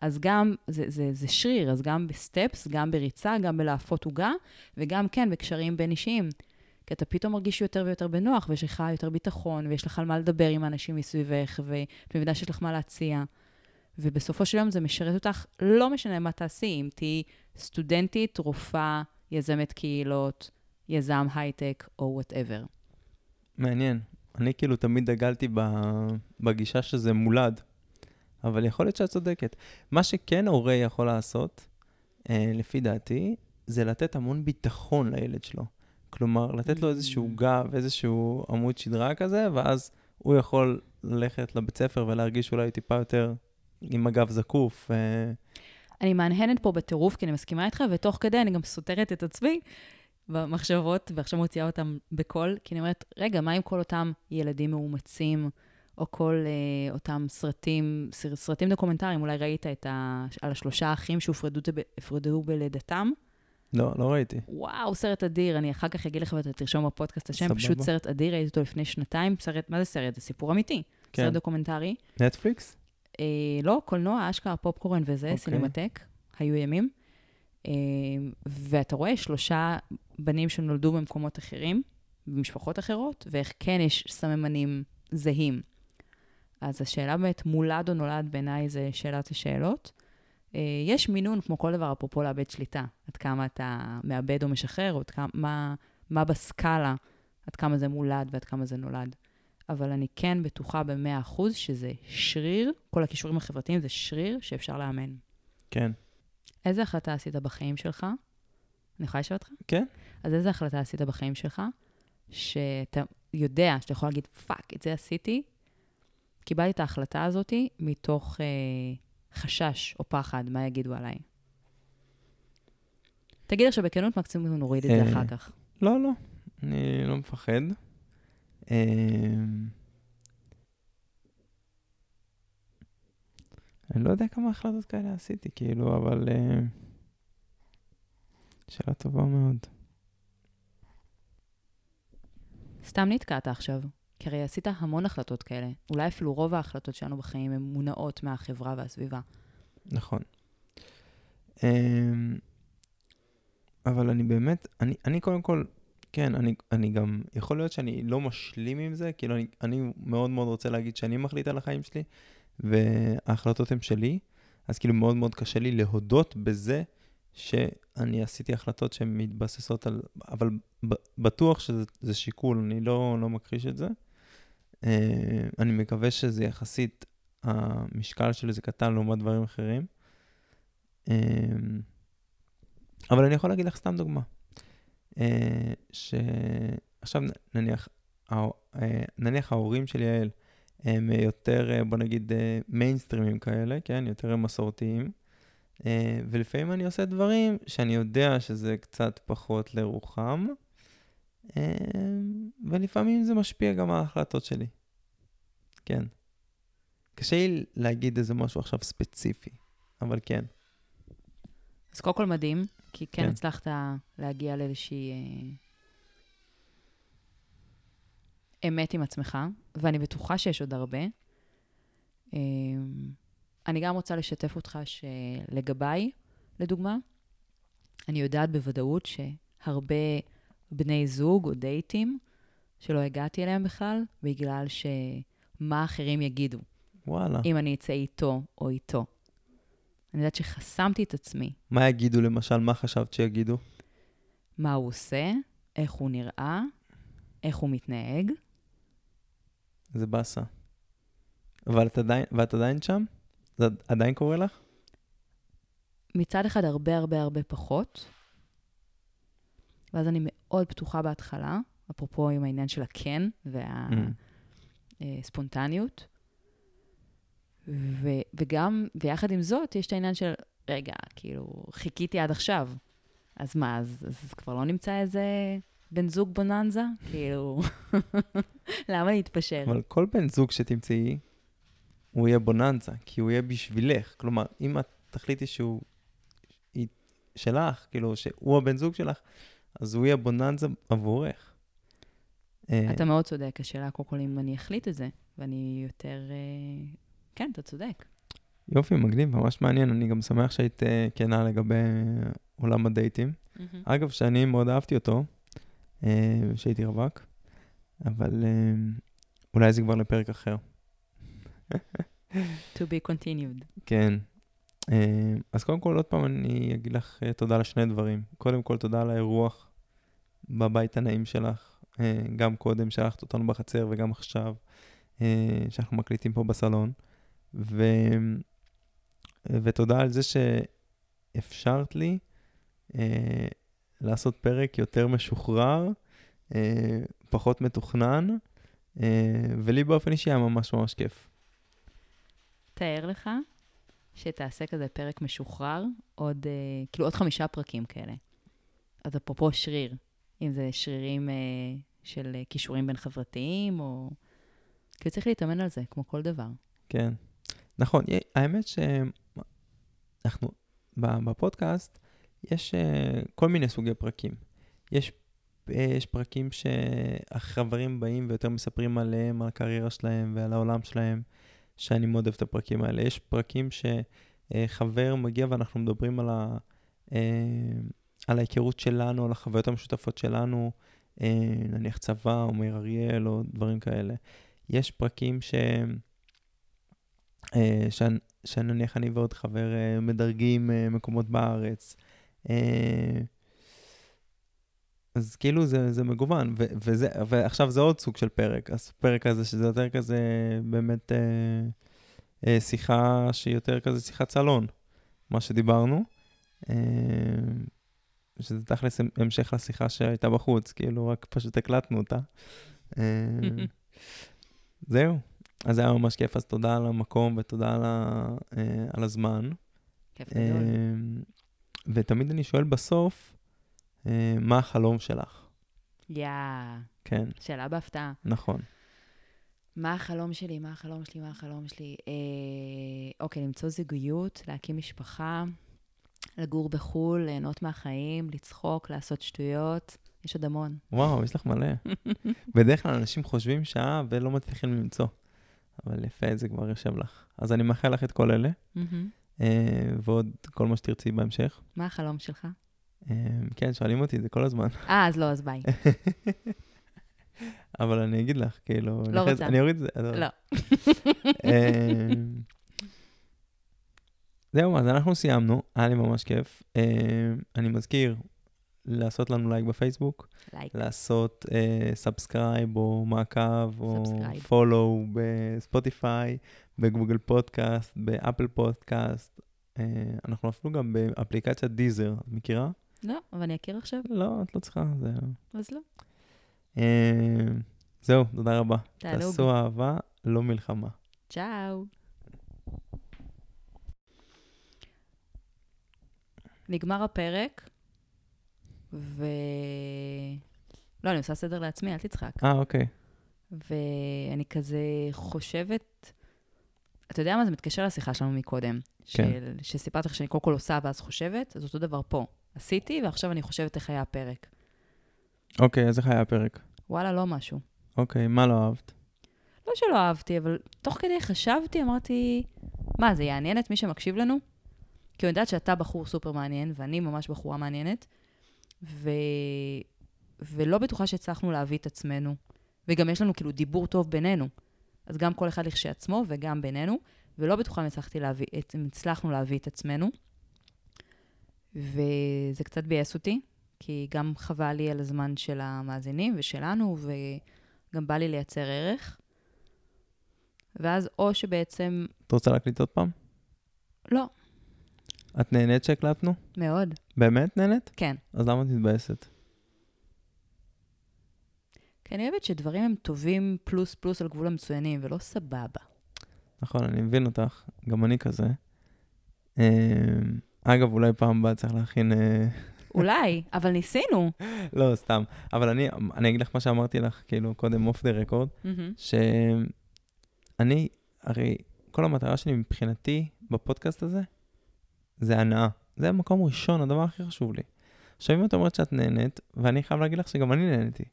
אז גם, זה, זה, זה שריר, אז גם בסטפס, גם בריצה, גם בלהפות עוגה, וגם כן בקשרים בין אישיים. כי אתה פתאום מרגיש יותר ויותר בנוח, ויש לך יותר ביטחון, ויש לך על מה לדבר עם האנשים מסביבך, ואת מבינה שיש לך מה להציע. ובסופו של יום זה משרת אותך, לא משנה מה תעשי, אם תהיי סטודנטית, רופאה, יזמת קהילות, יזם הייטק או whatever. מעניין. אני כאילו תמיד דגלתי. בגישה שזה מולד, אבל יכול להיות שאת צודקת. מה שכן הורה יכול לעשות, אה, לפי דעתי, זה לתת המון ביטחון לילד שלו. כלומר, לתת לו איזשהו Mm. גב, איזשהו עמוד שדרה כזה, ואז הוא יכול ללכת לבית ספר ולהרגיש אולי טיפה יותר עם הגב זקוף. אה, אני מהנהנת פה בטירוף, כי אני מסכימה איתך, ותוך כדי אני גם סותרת את עצמי במחשבות, ועכשיו מוציאה אותם בקול, כי אני אומרת, רגע, מה עם כל אותם ילדים מאומצים, או כל אה, אותם סרטים, סר- סרטים דוקומנטריים, אולי ראית את ה, על השלושה אחים שהופרדו בלידתם? לא, לא ראיתי. וואו, סרט אדיר, אני אחר כך אגיד לך ואתה תרשום בפודקאסט השם, סבבה. פשוט סרט אדיר, ראיתי אותו לפני שנתיים, סרט, מה זה סרט? זה סיפור אמיתי. כן. סרט דוקומנטרי. נטפליקס? אה, לא, קולנוע, אשכרה פופקורן וזה, אוקיי. סינמטק, היו ימים. אה, ואתה רואה שלושה בנים שנולדו במקומות אחרים, במשפחות אחרות, ואיך כן יש סממנים זהים. אז השאלה באמת, מולד או נולד בעיניי זה שאלת השאלות. אה, יש מינון, כמו כל דבר, אפרופו לאבד שליטה. עד כמה אתה מאבד או משחרר, או עד כמה, מה, מה בסקאלה, עד כמה זה מולד ועד כמה זה נולד. אבל אני כן בטוחה ב-100% שזה שריר, כל הכישורים החברתיים זה שריר שאפשר לאמן. כן. איזה החלטה עשית בחיים שלך? אני יכולה לשאול אותך? כן. אז איזה החלטה עשית בחיים שלך, שאתה יודע, שאתה יכול להגיד, fuck, את זה עשיתי? קיבלתי את ההחלטה הזאת מתוך אה, חשש או פחד, מה יגידו עליי. תגיד עכשיו בכנות, מקסימום נוריד את זה אה, אחר כך. לא, לא, אני לא מפחד. אמ, אני לא יודע כמה החלטות כאלה עשיתי, כאילו, אבל... אה, שאלה טובה מאוד. סתם נתקעת עכשיו. כי הרי עשית המון החלטות כאלה. אולי אפילו רוב ההחלטות שלנו בחיים הן מונעות מהחברה והסביבה. נכון. אמ, אבל אני באמת, אני, אני קודם כל, כן, אני, אני גם, יכול להיות שאני לא משלים עם זה, כאילו אני, אני מאוד מאוד רוצה להגיד שאני מחליט על החיים שלי, וההחלטות הן שלי, אז כאילו מאוד מאוד קשה לי להודות בזה שאני עשיתי החלטות שהן מתבססות על, אבל בטוח שזה שיקול, אני לא, לא מכחיש את זה. אה, אני מקווה שזה יחסית, המשקל שלי זה קטן לעומת דברים אחרים. אה, אבל אני יכול להגיד לך סתם דוגמה. אה, שעכשיו נניח, נניח ההורים של יעל הם יותר, בוא נגיד, מיינסטרימים כאלה, כן? יותר מסורתיים. ולפעמים אני עושה דברים שאני יודע שזה קצת פחות לרוחם, ולפעמים זה משפיע גם על ההחלטות שלי. כן. קשה לי להגיד איזה משהו עכשיו ספציפי, אבל כן. אז קודם כל מדהים, כי כן, כן. הצלחת להגיע לאיזושהי אה, אמת עם עצמך, ואני בטוחה שיש עוד הרבה. אה, אני גם רוצה לשתף אותך שלגביי, לדוגמה, אני יודעת בוודאות שהרבה בני זוג או דייטים שלא הגעתי אליהם בכלל, בגלל שמה אחרים יגידו. וואלה. אם אני אצא איתו או איתו. אני יודעת שחסמתי את עצמי. מה יגידו למשל? מה חשבת שיגידו? מה הוא עושה, איך הוא נראה, איך הוא מתנהג. זה באסה. אבל את עדיין, ואת עדיין שם? זה עדיין קורה לך? מצד אחד הרבה הרבה הרבה פחות, ואז אני מאוד פתוחה בהתחלה, אפרופו עם העניין של הכן והספונטניות. Mm. ו- וגם, ויחד עם זאת, יש את העניין של, רגע, כאילו, חיכיתי עד עכשיו, אז מה, אז, אז כבר לא נמצא איזה בן זוג בוננזה? כאילו, למה להתפשר? אבל כל בן זוג שתמצאי, הוא יהיה בוננזה, כי הוא יהיה בשבילך. כלומר, אם את תחליטי שהוא שלך, כאילו, שהוא הבן זוג שלך, אז הוא יהיה בוננזה עבורך. אתה מאוד צודק, השאלה קודם כל אם אני אחליט את זה, ואני יותר... אה, כן, אתה צודק. יופי, מגניב, ממש מעניין. אני גם שמח שהיית אה, כנה לגבי עולם הדייטים. Mm-hmm. אגב, שאני מאוד אהבתי אותו, אה, שהייתי רווק, אבל אולי זה כבר לפרק אחר. to be continued. כן. אז קודם כל, עוד פעם אני אגיד לך תודה לשני דברים. קודם כל, תודה על האירוח בבית הנעים שלך. גם קודם שלחת אותנו בחצר וגם עכשיו, שאנחנו מקליטים פה בסלון. ו... ותודה על זה שאפשרת לי אה, לעשות פרק יותר משוחרר, אה, פחות מתוכנן, אה, ולי באופן אישי היה ממש ממש כיף. תאר לך שתעשה כזה פרק משוחרר, עוד, אה, כאילו עוד חמישה פרקים כאלה. אז אפרופו שריר, אם זה שרירים אה, של אה, כישורים בין חברתיים, או... כאילו צריך להתאמן על זה, כמו כל דבר. כן. נכון, האמת שאנחנו, בפודקאסט, יש אה, כל מיני סוגי פרקים. יש, אה, יש פרקים שהחברים באים ויותר מספרים עליהם, על הקריירה שלהם ועל העולם שלהם, שאני מאוד אוהב את הפרקים האלה. יש פרקים שחבר מגיע ואנחנו מדברים על, ה, אה, על ההיכרות שלנו, על החוויות המשותפות שלנו, נניח צבא או אריאל או דברים כאלה. יש פרקים שהם... אה, שנניח אני ועוד חבר אה, מדרגים אה, מקומות בארץ. אז כאילו זה, זה מגוון, ו, וזה, ועכשיו זה עוד סוג של פרק, אז פרק הזה שזה יותר כזה באמת אה, אה, שיחה שהיא יותר כזה שיחת סלון, מה שדיברנו, אה, שזה תכלס המשך לשיחה שהייתה בחוץ, כאילו רק פשוט הקלטנו אותה. אה, זהו. אז זה היה ממש כיף, אז תודה על המקום ותודה על, ה, אה, על הזמן. כיף גדול. אה, ותמיד אני שואל בסוף, אה, מה החלום שלך? יאה. כן. שאלה בהפתעה. נכון. מה החלום שלי? מה החלום שלי? מה החלום שלי? אה, אוקיי, למצוא זוגיות, להקים משפחה, לגור בחו"ל, ליהנות מהחיים, לצחוק, לעשות שטויות, יש עוד המון. וואו, יש לך מלא. בדרך כלל אנשים חושבים שעה ולא מצליחים למצוא. אבל יפה, זה כבר יושב לך. אז אני מאחל לך את כל אלה. אה, ועוד כל מה שתרצי בהמשך. מה החלום שלך? אה, כן, שואלים אותי את זה כל הזמן. אה, אז לא, אז ביי. אבל אני אגיד לך, כאילו... לא רוצה. אני אוריד את זה. לא. אה, זהו, אז אנחנו סיימנו, היה לי ממש כיף. אני מזכיר לעשות לנו לייק בפייסבוק, לייק. לעשות subscribe או מעקב או. follow בספוטיפיי, בגוגל פודקאסט, באפל פודקאסט. אה, אנחנו אפילו גם באפליקציית דיזר, את מכירה? לא, אבל אני אכיר עכשיו, לא, את לא צריכה, זה... אז לא. אה, זהו, תודה רבה. תענוג. תעשו אהבה, לא מלחמה. צ'או. נגמר הפרק, ו... לא, אני עושה סדר לעצמי, אל תצחק. אה, אוקיי. ואני כזה חושבת, אתה יודע מה? זה מתקשר לשיחה שלנו מקודם. כן. של, שסיפרתי לך שאני קודם כל עושה ואז חושבת, אז אותו דבר פה. עשיתי, ועכשיו אני חושבת איך היה הפרק. אוקיי, אז איך היה הפרק? וואלה, לא משהו. אוקיי, מה לא אהבת? לא שלא אהבתי, אבל תוך כדי חשבתי, אמרתי, מה, זה יעניין את מי שמקשיב לנו? כי אני יודעת שאתה בחור סופר מעניין, ואני ממש בחורה מעניינת, ו... ולא בטוחה שהצלחנו להביא את עצמנו. וגם יש לנו כאילו דיבור טוב בינינו. אז גם כל אחד לכשעצמו וגם בינינו, ולא בטוחה אם להביא, אם הצלחנו להביא את עצמנו. וזה קצת ביאס אותי, כי גם חבל לי על הזמן של המאזינים ושלנו, וגם בא לי לייצר ערך. ואז או שבעצם, את רוצה להקליט עוד פעם? לא, את נהנית שהקלטנו? מאוד, באמת נהנית? כן. אז למה את מתבאסת? כי אני אוהבת שדברים הם טובים פלוס פלוס על גבול המצוינים, ולא סבבה. נכון, אני מבין אותך, גם אני כזה. אה, אגב, אולי פעם הבאה צריך להכין... אה, אולי, אבל ניסינו. לא, סתם. אבל אני, אני אגיד לך מה שאמרתי לך, כאילו, קודם אוף דה רקורד. שאני, הרי כל המטרה שלי מבחינתי בפודקאסט הזה, זה הנאה. זה המקום ראשון, הדבר הכי חשוב לי. עכשיו, אם את אומרת שאת נהנית, ואני חייב להגיד לך שגם אני נהניתי.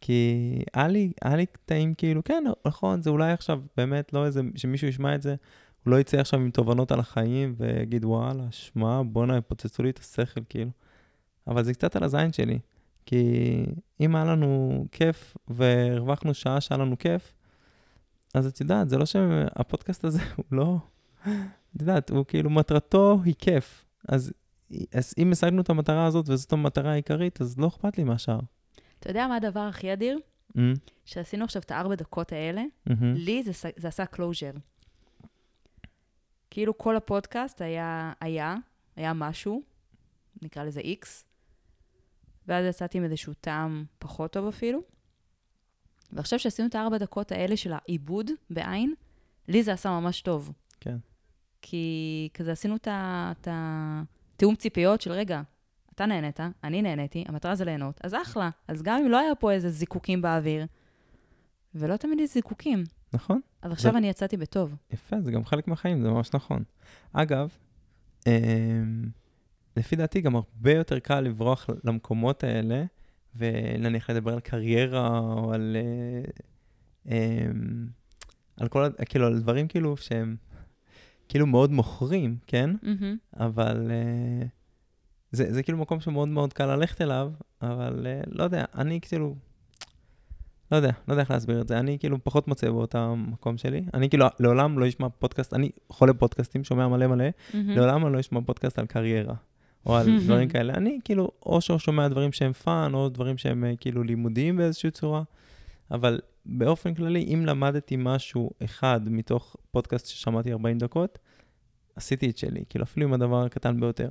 כי היה לי, היה לי קטעים כאילו, כן, נכון, זה אולי עכשיו באמת לא איזה, שמישהו ישמע את זה, הוא לא יצא עכשיו עם תובנות על החיים ויגיד, וואלה, שמע, בואנה, פוצצו לי את השכל, כאילו. אבל זה קצת על הזין שלי. כי אם היה לנו כיף והרווחנו שעה שהיה לנו כיף, אז את יודעת, זה לא שהפודקאסט הזה הוא לא... את יודעת, הוא כאילו, מטרתו היא כיף. אז, אז אם השגנו את המטרה הזאת וזאת המטרה העיקרית, אז לא אכפת לי מהשאר. אתה יודע מה הדבר הכי אדיר? Mm, שעשינו עכשיו את הארבע דקות האלה, מהמם. לי זה, זה עשה closure. כאילו כל הפודקאסט היה, היה, היה משהו, נקרא לזה איקס, ואז יצאתי עם איזשהו טעם פחות טוב אפילו. ועכשיו שעשינו את הארבע דקות האלה של העיבוד בעין, לי זה עשה ממש טוב. כן. כי כזה עשינו את התיאום ציפיות של רגע, אתה נהנית, אני נהניתי, המטרה זה ליהנות, אז אחלה. אז גם אם לא היה פה איזה זיקוקים באוויר, ולא תמיד יש זיקוקים, נכון? אז עכשיו זה- אני יצאתי בטוב. יפה, זה גם חלק מהחיים, זה ממש נכון. אגב, אמ, לפי דעתי גם הרבה יותר קל לברוח למקומות האלה, ונניח לדבר על קריירה או על... אה, אמ, על כל, כאילו, על דברים כאילו שהם כאילו מאוד מוכרים, כן? מהמם. אבל אה, זה, זה כאילו מקום שמאוד מאוד קל ללכת אליו, אבל אה, לא יודע, אני כאילו, לא יודע, לא יודע איך להסביר את זה, אני כאילו פחות מוצא באותה מקום שלי. אני כאילו לעולם לא אשמע פודקאסט, אני חולה פודקאסטים, שומע מלא מלא, מהמם. לעולם אני לא אשמע פודקאסט על קריירה, או על דברים כאלה. אני כאילו, או ששומע דברים שהם fun, או דברים שהם אה, כאילו לימודיים באיזושהי צורה, אבל באופן כללי, אם למדתי משהו אחד מתוך פודקאסט ששמעתי 40 דקות, עשיתי את שלי, כאילו אפילו עם הדבר הקטן ביותר.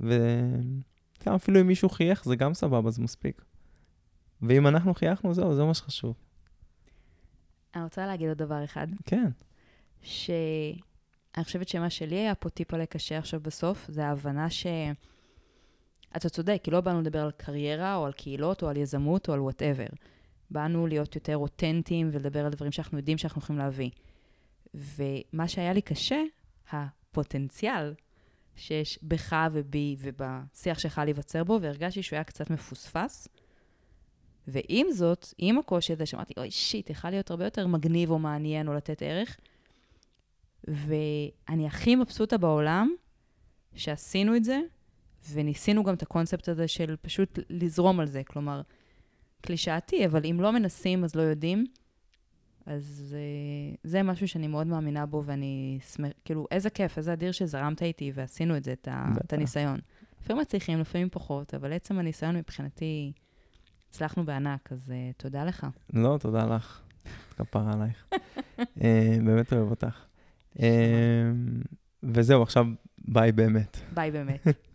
וגם אפילו אם מישהו חייך, זה גם סבבה, זה מספיק. ואם אנחנו חייכנו, זהו, זה מה שחשוב. אני רוצה להגיד עוד דבר אחד, כן, שאני חושבת שמה שלי היה פה טיפה לקשה עכשיו בסוף, זה ההבנה ש... אתה צודק, כי לא באנו לדבר על קריירה, או על קהילות, או על יזמות, או על וואטאבר. באנו להיות יותר אותנטיים ולדבר על דברים שאנחנו יודעים שאנחנו יכולים להביא. ומה שהיה לי קשה, הפוטנציאל שיש בך ובי ובשיח שלך להיווצר בו, והרגשתי שהוא היה קצת מפוספס. ועם זאת, עם הקושי הזה, שאמרתי, אוי, שיט, יכול להיות הרבה יותר מגניב או מעניין או לתת ערך. ואני הכי מבסוטה בעולם שעשינו את זה, וניסינו גם את הקונספט הזה של פשוט לזרום על זה. כלומר, קלישאתי, אבל אם לא מנסים, אז לא יודעים. אז uh, זה משהו שאני מאוד מאמינה בו, ואני שמח, כאילו, איזה כיף, איזה אדיר שזרמת איתי ועשינו את זה, את, ה, את הניסיון. לפעמים מצליחים, לפעמים פחות, אבל עצם הניסיון מבחינתי, הצלחנו בענק, אז uh, תודה לך. לא, תודה לך. כפרה עלייך. uh, באמת אוהב אותך. Uh, וזהו, עכשיו ביי באמת. ביי באמת.